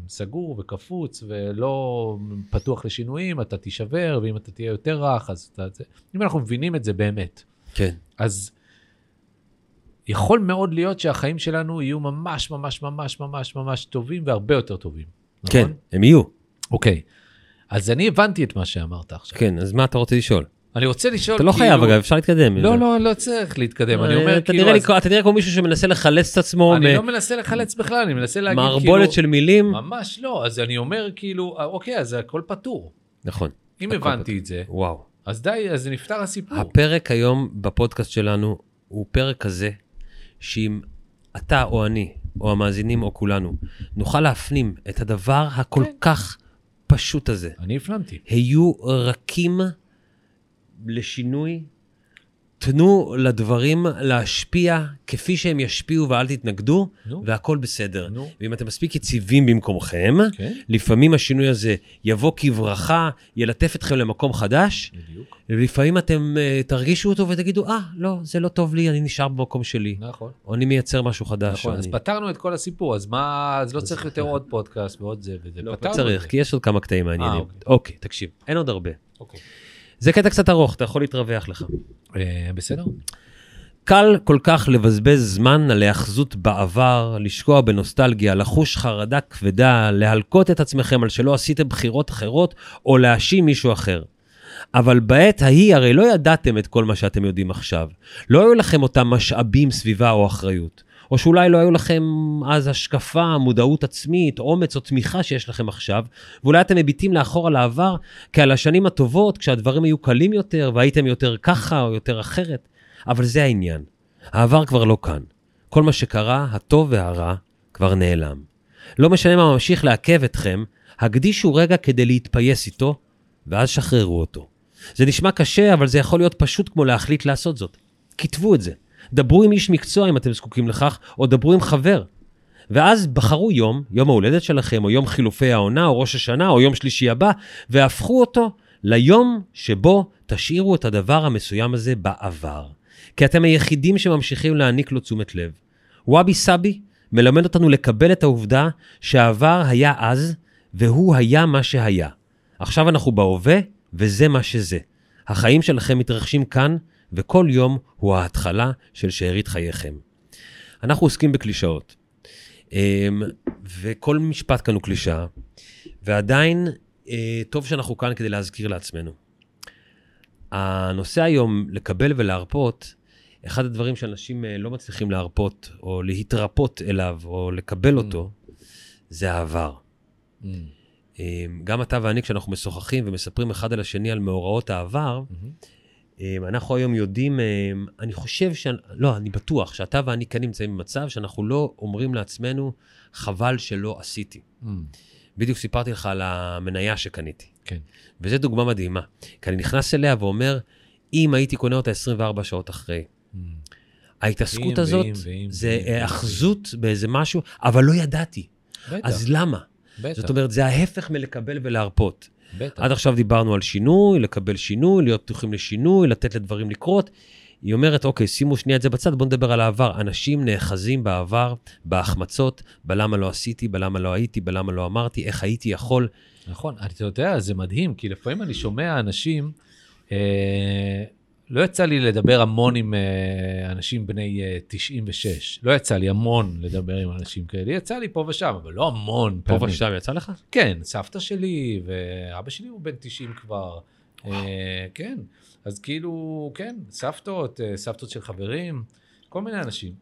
סגור וקפוץ ולא פתוח לשינויים, אתה תישבר, ואם אתה תהיה יותר רך, אז אתה... אם אנחנו מבינים את זה באמת, כן, אז יכול מאוד להיות שהחיים שלנו יהיו ממש ממש ממש ממש ממש טובים והרבה יותר טובים. כן, נכון? הם יהיו. אוקיי. אז אני הבנתי את מה שאמרת עכשיו. כן, אז מה אתה רוצה לשאול? אני רוצה לשאול, אתה לא כאילו... חייב, אגב, אפשר להתקדם. לא, לא, לא צריך להתקדם. אני אה, אומר, אתה כאילו... אז- אתה נראה כמו מישהו שמנסה לחלץ את עצמו אני לא מנסה לחלץ בכלל, אני מנסה להגיד, כאילו... ממערבולת של מילים. ממש לא, אז אני אומר כאילו, אה, אוקיי, אז הכל פתור. נכון. אם הבנתי את זה, וואו. אז די, אז נפתר הסיפור. הפרק היום בפודקאסט שלנו הוא פרק כזה, שאם אתה או אני, או המאזינים או כולנו, נוכל להפנים את הדבר הכל כן. כך פשוט הזה. אני הפנמתי. היו רכים לשינוי, תנו לדברים להשפיע כפי שהם ישפיעו ואל תתנגדו, נו. והכל בסדר. נו. ואם אתם מספיק יציבים במקומכם, כן, לפעמים השינוי הזה יבוא כברכה, ילטף אתכם למקום חדש, בדיוק. ולפעמים אתם uh, תרגישו אותו ותגידו, אה, לא, זה לא טוב לי, אני נשאר במקום שלי, נכון. או אני מייצר משהו חדש. נכון, אז אני... פתרנו את כל הסיפור, אז מה, אז לא צריך יותר עוד פודקאסט ועוד זה וזה. לא, פתרנו צריך. כי יש עוד כמה קטעים מעניינים. אוקיי. אוקיי, תקשיב, אין עוד הרבה. אוקיי. זה קטע קצת ארוך, אתה יכול להתרווח לך. אה, בסדר? קל כל כך לבזבז זמן על היאחזות בעבר, לשקוע בנוסטלגיה, לחוש חרדה כבדה, להלקות את עצמכם על שלא עשיתם בחירות אחרות, או להאשים מישהו אחר. אבל בעת ההיא הרי לא ידעתם את כל מה שאתם יודעים עכשיו. לא היו לכם אותם משאבים, סביבה או אחריות. או שאולי לא היו לכם אז השקפה, מודעות עצמית, אומץ או תמיכה שיש לכם עכשיו, ואולי אתם מביטים לאחור על העבר כעל השנים הטובות, כשהדברים היו קלים יותר, והייתם יותר ככה או יותר אחרת. אבל זה העניין. העבר כבר לא כאן. כל מה שקרה, הטוב והרע, כבר נעלם. לא משנה מה ממשיך לעכב אתכם, הקדישו רגע כדי להתפייס איתו, ואז שחררו אותו. זה נשמע קשה, אבל זה יכול להיות פשוט כמו להחליט לעשות זאת. כתבו את זה. דברו עם איש מקצוע אם אתם זקוקים לכך, או דברו עם חבר. ואז בחרו יום, יום ההולדת שלכם, או יום חילופי העונה, או ראש השנה, או יום שלישי הבא, והפכו אותו ליום שבו תשאירו את הדבר המסוים הזה בעבר. כי אתם היחידים שממשיכים להעניק לו תשומת לב. וואבי סאבי מלמד אותנו לקבל את העובדה שהעבר היה אז, והוא היה מה שהיה. עכשיו אנחנו בהווה, וזה מה שזה. החיים שלכם מתרחשים כאן, וכל יום הוא ההתחלה של שארית חייכם. אנחנו עוסקים בקלישאות, אמ, וכל משפט כאן הוא קלישאה, ועדיין אה, טוב שאנחנו כאן כדי להזכיר לעצמנו. הנושא היום, לקבל ולהרפות, אחד הדברים שאנשים אה, לא מצליחים להרפות, או להתרפות אליו, או לקבל אותו, זה העבר. Mm. אמ, גם אתה ואני, כשאנחנו משוחחים ומספרים אחד על השני על מאורעות העבר, אמ, אנחנו היום יודעים, אמ, אני חושב, ש... לא, אני בטוח שאתה ואני כן נמצאים במצב שאנחנו לא אומרים לעצמנו, חבל שלא עשיתי. Mm. בדיוק סיפרתי לך על המניה שקניתי. כן. וזו דוגמה מדהימה. כי אני נכנס אליה ואומר, אם הייתי קונה אותה 24 שעות אחרי, Mm. ההתעסקות ואם, הזאת ואם, ואם, זה. היאחזות באיזה משהו, אבל לא ידעתי. בטח, אז למה? בטח, זאת אומרת, זה ההפך מלקבל ולהרפות. בטח. עד עכשיו דיברנו על שינוי, לקבל שינוי, להיות פתוחים לשינוי, לתת לדברים לקרות. היא אומרת, אוקיי, שימו שנייה את זה בצד, בואו נדבר על העבר. אנשים נאחזים בעבר, בהחמצות, בלמה לא עשיתי, בלמה לא הייתי, בלמה לא אמרתי, איך הייתי יכול. נכון, אתה יודע, זה מדהים, כי לפעמים אני שומע אנשים, אה, לא יצא לי לדבר המון עם אה, אנשים בני אה, 96, לא יצא לי המון לדבר עם אנשים כאלה, יצא לי פה ושם, אבל לא המון פה פעמים. ושם יצא לך? כן, סבתא שלי ואבא שלי הוא בן 90 כבר, אה, כן, אז כאילו, כן, סבתות, אה, סבתות של חברים, כל מיני אנשים.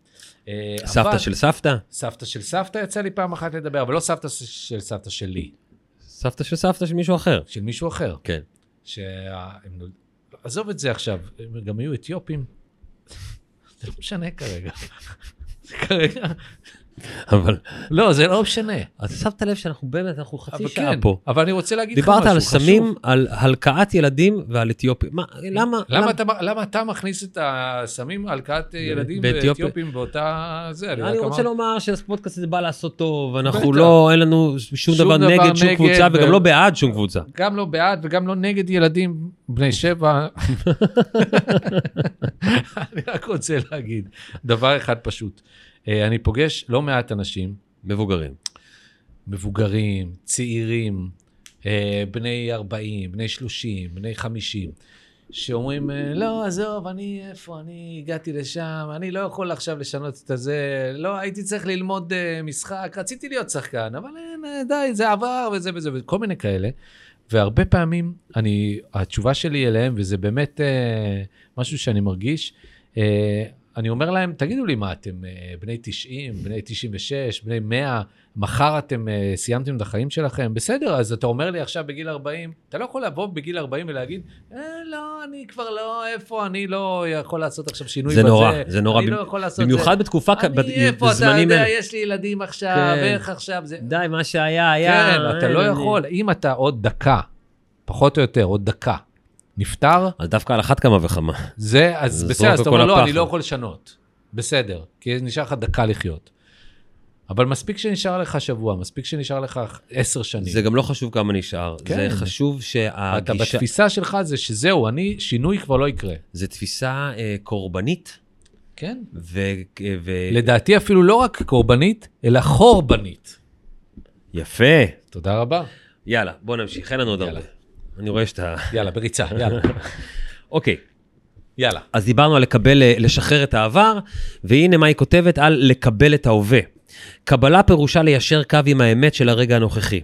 אה, סבתא אבל- של סבתא? סבתא של סבתא יצא לי פעם אחת לדבר, אבל לא סבתא של סבתא שלי, סבתא של סבתא של מישהו אחר. של מישהו אחר. כן. שהם נולד... עזוב את זה עכשיו, הם גם היו אתיופים. זה לא משנה כרגע. זה כרגע, אבל לא, זה לא משנה. אז שמת לב שאנחנו באמת, אנחנו חצי שעה כן, פה. אבל אני רוצה להגיד לך משהו דיברת חשוב. על סמים, על הלקאת ילדים ועל אתיופים. מה, למה? למה אתה, למה אתה מכניס את הסמים, הלקאת ילדים? ואתיופים באותה... זה, אני רק רוצה אמרתי- לומר שהפודקאסט הזה בא לעשות טוב, אנחנו. לא, אין לנו שום שום דבר דבר נגד שום קבוצה ו- וגם לא בעד שום קבוצה. גם לא בעד וגם לא נגד ילדים בני שבע. אני רק רוצה להגיד דבר אחד פשוט. אה, אני פוגש לא מעט אנשים, מבוגרים. מבוגרים, צעירים, אה, בני 40, בני 30, בני 50, שאומרים, אה, לא, עזוב, אני איפה, אני הגעתי לשם, אני לא יכול עכשיו לשנות את הזה, לא, הייתי צריך ללמוד משחק, רציתי להיות שחקן, אבל אין, די, זה עבר וזה וזה, וכל מיני כאלה. והרבה פעמים, אני, התשובה שלי אליהם, וזה באמת אה, משהו שאני מרגיש, אה, אני אומר להם, תגידו לי מה, אתם אה, בני 90, בני 96, בני 100, מחר אתם אה, סיימתם את החיים שלכם? בסדר, אז אתה אומר לי עכשיו בגיל 40, אתה לא יכול לבוא בגיל 40 ולהגיד, אה, לא, אני כבר לא, איפה, אני לא יכול לעשות עכשיו שינוי זה בזה. נורא, זה נורא. אני לא יכול לעשות במיוחד בתקופה, כ- אני, בת- איפה, אתה יודע. יש לי ילדים עכשיו, כן. ואיך עכשיו זה... די, מה שהיה, היה. כן, אתה לא יכול. אם אתה עוד דקה, פחות או יותר, עוד דקה, נפטר, אז דווקא על אחת כמה וכמה. זה, אז בסדר, אז זרוק אתה אומר, לא, אני לפח." לא יכול לשנות. בסדר, כי נשאר לך דקה לחיות. אבל מספיק שנשאר לך שבוע, מספיק שנשאר לך עשר שנים. זה גם לא חשוב כמה נשאר. כן. זה חשוב אתה שהגישה... בתפיסה שלך זה שזהו, אני, שינוי כבר לא יקרה. זה תפיסה אה, קורבנית, כן. ו... ו... לדעתי אפילו לא רק קורבנית, אלא חורבנית. יפה. תודה רבה. יאללה, בוא נמשיך, אין לנו עוד. הרבה. אני רואה שאתה... יאללה, בריצה, יאללה. אוקיי, יאללה. אז דיברנו על לקבל, אה, לשחרר את העבר, והנה מה היא כותבת על לקבל את ההווה. קבלה פירושה ליישר קו עם האמת של הרגע הנוכחי.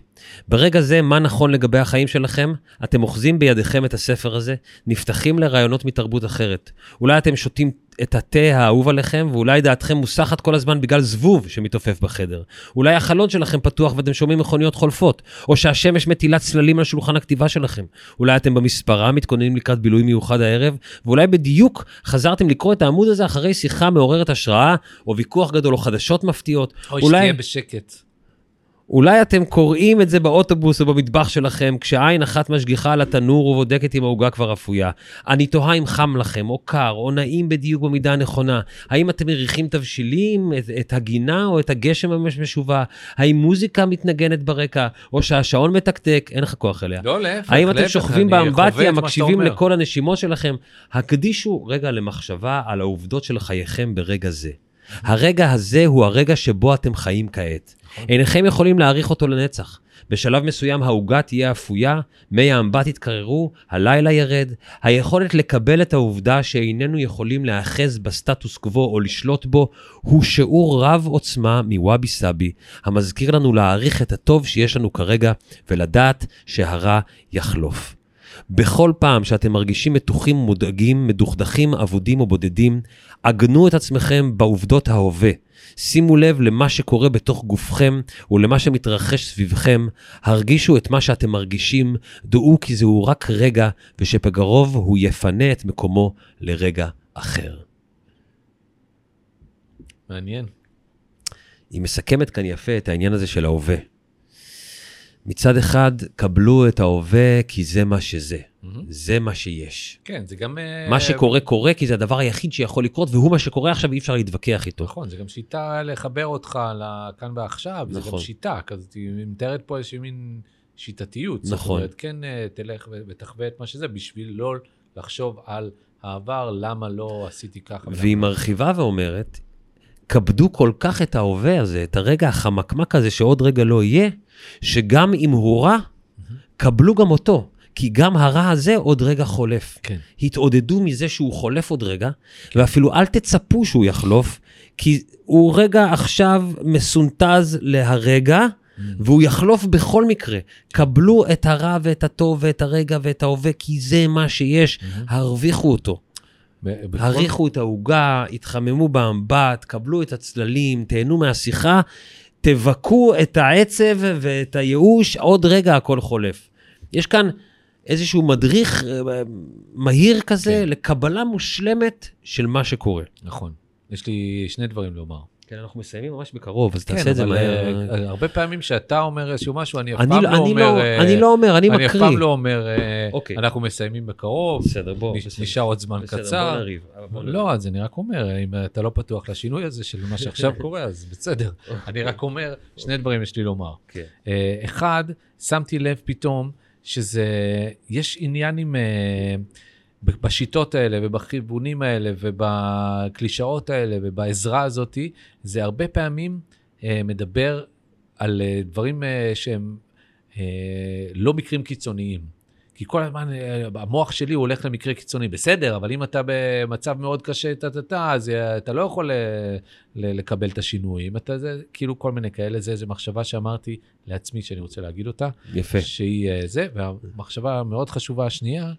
ברגע זה, מה נכון לגבי החיים שלכם? אתם אוחזים בידיכם את הספר הזה, נפתחים לרעיונות מתרבות אחרת. אולי אתם שותים את התה האהוב עליכם, ואולי דעתכם מוסחת כל הזמן בגלל זבוב שמתעופף בחדר. אולי החלון שלכם פתוח ואתם שומעים מכוניות חולפות, או שהשמש מטילה צללים על שולחן הכתיבה שלכם. אולי אתם במספרה מתכוננים לקראת בילוי מיוחד הערב, ואולי בדיוק חזרתם לקרוא את העמוד הזה אחרי שיחה מעוררת השראה, או ויכוח גדול או חדשות מפתיעות. אוי, אולי... שתהיה בשקט. אולי אתם קוראים את זה באוטובוס או במטבח שלכם, כשעין אחת משגיחה על התנור ובודקת אם העוגה כבר אפויה. אני תוהה אם חם לכם, או קר, או נעים בדיוק במידה הנכונה. האם אתם מריחים תבשילים, את, את הגינה או את הגשם המשובה? האם מוזיקה מתנגנת ברקע, או שהשעון מתקתק, אין לך כוח אליה. לא, להפך, האם אתם שוכבים באמבטיה, מקשיבים. לכל הנשימות שלכם? הקדישו רגע למחשבה על העובדות של חייכם ברגע זה. הרגע הזה הוא הרגע שבו אתם חיים כעת. אינכם יכולים להעריך אותו לנצח. בשלב מסוים העוגה תהיה אפויה, מי האמבט יתקררו, הלילה ירד. היכולת לקבל את העובדה שאיננו יכולים להאחז בסטטוס קוו או לשלוט בו, הוא שיעור רב עוצמה מוואבי סאבי, המזכיר לנו להעריך את הטוב שיש לנו כרגע, ולדעת שהרע יחלוף. בכל פעם שאתם מרגישים מתוחים, מודאגים, מדוכדכים, אבודים או בודדים, עגנו את עצמכם בעובדות ההווה. שימו לב למה שקורה בתוך גופכם ולמה שמתרחש סביבכם, הרגישו את מה שאתם מרגישים, דעו כי זהו רק רגע, ושבקרוב הוא יפנה את מקומו לרגע אחר. מעניין. היא מסכמת כאן יפה את העניין הזה של ההווה. מצד אחד, קבלו את ההווה כי זה מה שזה, זה מה שיש. כן, זה גם... אה, מה שקורה קורה כי זה הדבר היחיד שיכול לקרות, והוא מה שקורה עכשיו, אי אפשר להתווכח איתו. נכון, זה גם שיטה לחבר אותך לכאן ועכשיו, זה גם נכון. שיטה כזאת, היא מתארת פה איזושהי מין שיטתיות. זאת נכון. אומרת, כן אה, תלך ותחווה את מה שזה, בשביל לא לחשוב על העבר, למה לא עשיתי ככה. והיא לא. מרחיבה ואומרת, כבדו כל כך את ההווה הזה, את הרגע החמקמק הזה שעוד רגע לא יהיה, שגם אם הוא רע, קבלו גם אותו. כי גם הרע הזה עוד רגע חולף. כן. התעודדו מזה שהוא חולף עוד רגע, ואפילו אל תצפו שהוא יחלוף, כי הוא רגע עכשיו מסונטז להרגע, והוא יחלוף בכל מקרה. קבלו את הרע ואת הטוב ואת הרגע ואת ההווה, כי זה מה שיש, הרוויחו אותו. הריחו את העוגה, התחממו באמבט, קבלו את הצללים, תהנו מהשיחה, תבכו את העצב ואת הייאוש, עוד רגע הכל חולף. יש כאן איזשהו מדריך אה, מהיר כזה כן. לקבלה מושלמת של מה שקורה. נכון. יש לי שני דברים לומר. כן, אנחנו מסיימים ממש בקרוב, אז כן, תעשה את זה מהר. אה, הרבה פעמים שאתה אומר איזשהו משהו, אני אף פעם לא- לא אומר... לא- אה, אני לא אומר, אני אני אף מקריא. פעם לא אומר, אה, אוקיי. אנחנו מסיימים בקרוב, בסדר, בוא. נש- בסדר. נשאר עוד זמן בסדר, בוא קצר. נריב. בוא נריב. לא, אז אני רק אומר, אם אתה לא פתוח לשינוי הזה של מה שעכשיו קורה, אז בסדר. אני רק אומר, שני דברים יש לי לומר. כן. אה, אחד, שמתי לב פתאום שזה, יש עניין עם, אה, בשיטות האלה ובכיוונים האלה ובקלישאות האלה ובעזרה הזאתי, זה הרבה פעמים אה, מדבר על אה, דברים אה, שהם לא מקרים קיצוניים. כי כל הזמן המוח שלי הוא הולך למקרה קיצוני, בסדר, אבל אם אתה במצב מאוד קשה, טה-טה-טה, אז אה, אתה לא יכול אה, ל- לקבל את השינוי. אם אתה, זה, כאילו כל מיני כאלה, זה איזו מחשבה שאמרתי לעצמי שאני רוצה להגיד אותה, יפה. שהיא זה, והמחשבה המאוד חשובה השנייה,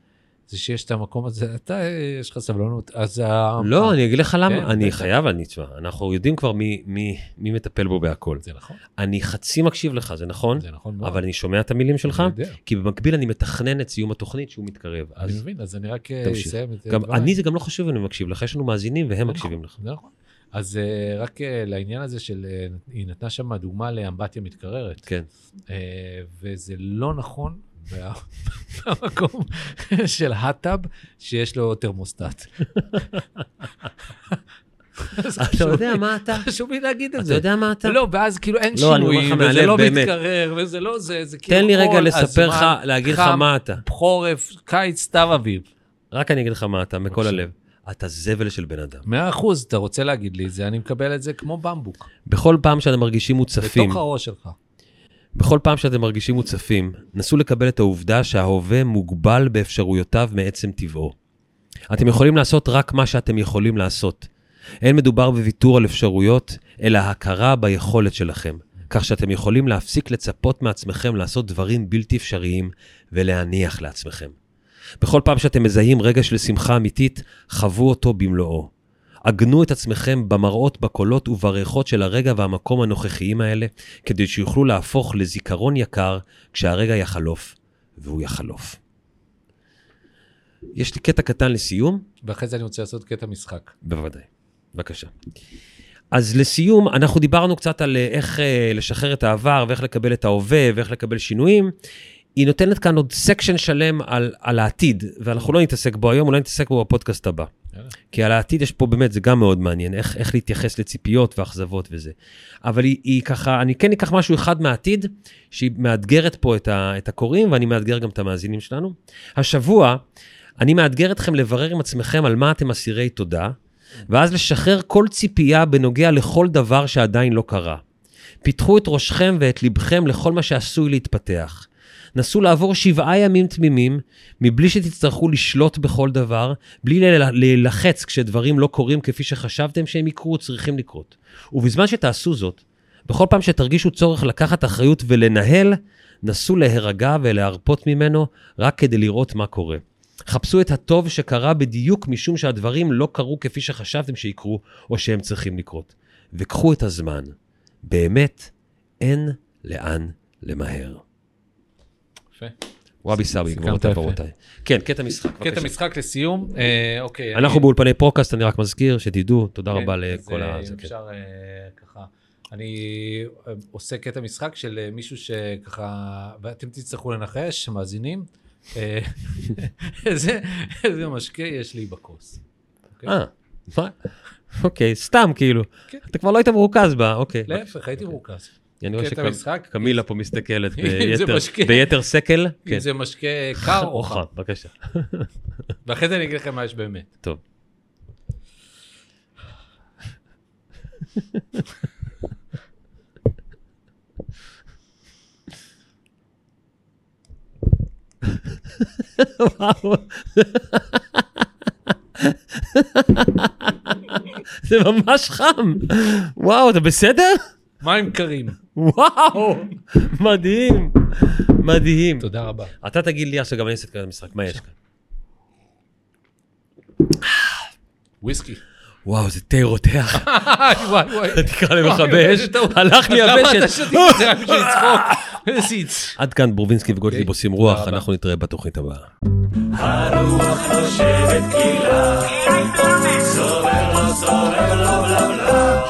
זה שיש את המקום הזה, אתה, יש לך סבלנות, אז... ה- לא, אני אגיד לך כן, למה, אני בטח. חייב, אני, תשמע, אנחנו יודעים כבר מי- מי מי מטפל בו בהכל. זה נכון, אני חצי מקשיב לך, זה נכון, זה נכון מאוד. אבל אני שומע את המילים שלך, אני כי במקביל אני מתכנן את סיום התוכנית שהוא מתקרב. אני מבין, אז אני רק אה. אסיים את דבריי. אני, זה גם לא חשוב אני מקשיב לך, יש לנו מאזינים והם מקשיבים נכון, לך. זה נכון. אז אה, רק אה, לעניין הזה של, היא נתנה שם דוגמה לאמבטיה מתקררת, כן. וזה לא נכון במקום של האטאב שיש לו תרמוסטט. אתה יודע מה אתה? חשוב לי להגיד את אתה זה. יודע מה אתה? לא, ואז כאילו אין לא, שינויים, וזה לא. מתקרר, וזה לא זה, זה כאילו תן לי רגע לספר לך, להגיד לך מה אתה. חורף, קיץ, סתיו אביב. רק אני אגיד לך מה אתה, מכל. הלב. אתה זבל של בן אדם. מאה אחוז, אתה רוצה להגיד לי את זה, אני מקבל את זה כמו במבוק. בכל פעם שאתם מרגישים מוצפים, בתוך הראש שלך. בכל פעם שאתם מרגישים מוצפים, נסו לקבל את העובדה שההווה מוגבל באפשרויותיו מעצם טבעו. אתם יכולים לעשות רק מה שאתם יכולים לעשות. אין מדובר בוויתור על אפשרויות, אלא הכרה ביכולת שלכם, כך שאתם יכולים להפסיק לצפות מעצמכם לעשות דברים בלתי אפשריים ולהניח לעצמכם. בכל פעם שאתם מזהים רגע של שמחה אמיתית, חוו אותו במלואו. עגנו את עצמכם במראות, בקולות ובריחות של הרגע והמקום הנוכחיים האלה, כדי שיוכלו להפוך לזיכרון יקר כשהרגע יחלוף, והוא יחלוף. יש לי קטע קטן לסיום, ואחרי זה אני רוצה לעשות קטע משחק. בוודאי. בבקשה. אז לסיום, אנחנו דיברנו קצת על אה, איך אה, לשחרר את העבר ואיך לקבל את ההווה ואיך לקבל שינויים. היא נותנת כאן עוד section שלם על, על העתיד, ואנחנו לא נתעסק בו היום, אולי נתעסק בו בפודקאסט הבא. כי על העתיד יש פה באמת, זה גם מאוד מעניין, איך, איך להתייחס לציפיות ואכזבות וזה. אבל היא, היא ככה, אני כן אקח משהו אחד מהעתיד, שהיא מאתגרת פה את, ה, את הקוראים, ואני מאתגר גם את המאזינים שלנו. השבוע, אני מאתגר אתכם לברר עם עצמכם על מה אתם אסירי תודה, ואז לשחרר כל ציפייה בנוגע לכל דבר שעדיין לא קרה. פיתחו את ראשכם ואת לבכם לכל מה שעשוי להתפתח. נסו לעבור שבעה ימים תמימים, מבלי שתצטרכו לשלוט בכל דבר, בלי להילחץ כשדברים לא קורים כפי שחשבתם שהם יקרו צריכים לקרות. ובזמן שתעשו זאת, בכל פעם שתרגישו צורך לקחת אחריות ולנהל, נסו להירגע ולהרפות ממנו רק כדי לראות מה קורה. חפשו את הטוב שקרה בדיוק משום שהדברים לא קרו כפי שחשבתם שיקרו או שהם צריכים לקרות. וקחו את הזמן. באמת, אין לאן למהר. יפה. וובי סאבי, יפה. ורבותיי. כן, קטע משחק. קטע בבקשה. משחק לסיום. אה, אוקיי. אנחנו באולפני פודקאסט, אני רק מזכיר, שתדעו, תודה כן, רבה לכל אה, ה... אם זה, כן. אפשר אה, ככה. אני אה, עושה קטע משחק של אה, מישהו שככה, ואתם תצטרכו לנחש, מאזינים, אה, איזה איזה משקה יש לי בכוס. אוקיי? אה, מה? אוקיי, סתם כאילו. כן. אתה כבר לא היית מרוכז בה, אוקיי. להפך, הייתי מרוכז. אני רואה. שקמילה פה מסתכלת ביתר- סקל. כן. אם זה משקה קר או חם. בבקשה. ואחרי זה אני אגיד לכם מה יש באמת. טוב. וואו. זה ממש חם. וואו, אתה בסדר? מים קרים. וואו, מדהים, מדהים. תודה רבה. אתה תגיד לי עכשיו, גם אני אעשה את המשחק, מה יש כאן? וויסקי. וואו, זה תה רותח. וואי וואי. תקרא למכבי אש. הלך לי אז למה אתה הבשל. שתית את זה רק בשביל לצחוק? איזה איץ. עד כאן בורבינסקי וגוטליב אוקיי, עושים רוח. אנחנו נתראה בתוכנית הבאה. הרוח נושבת קהילה, סובב לו סובב לו בלה בלה,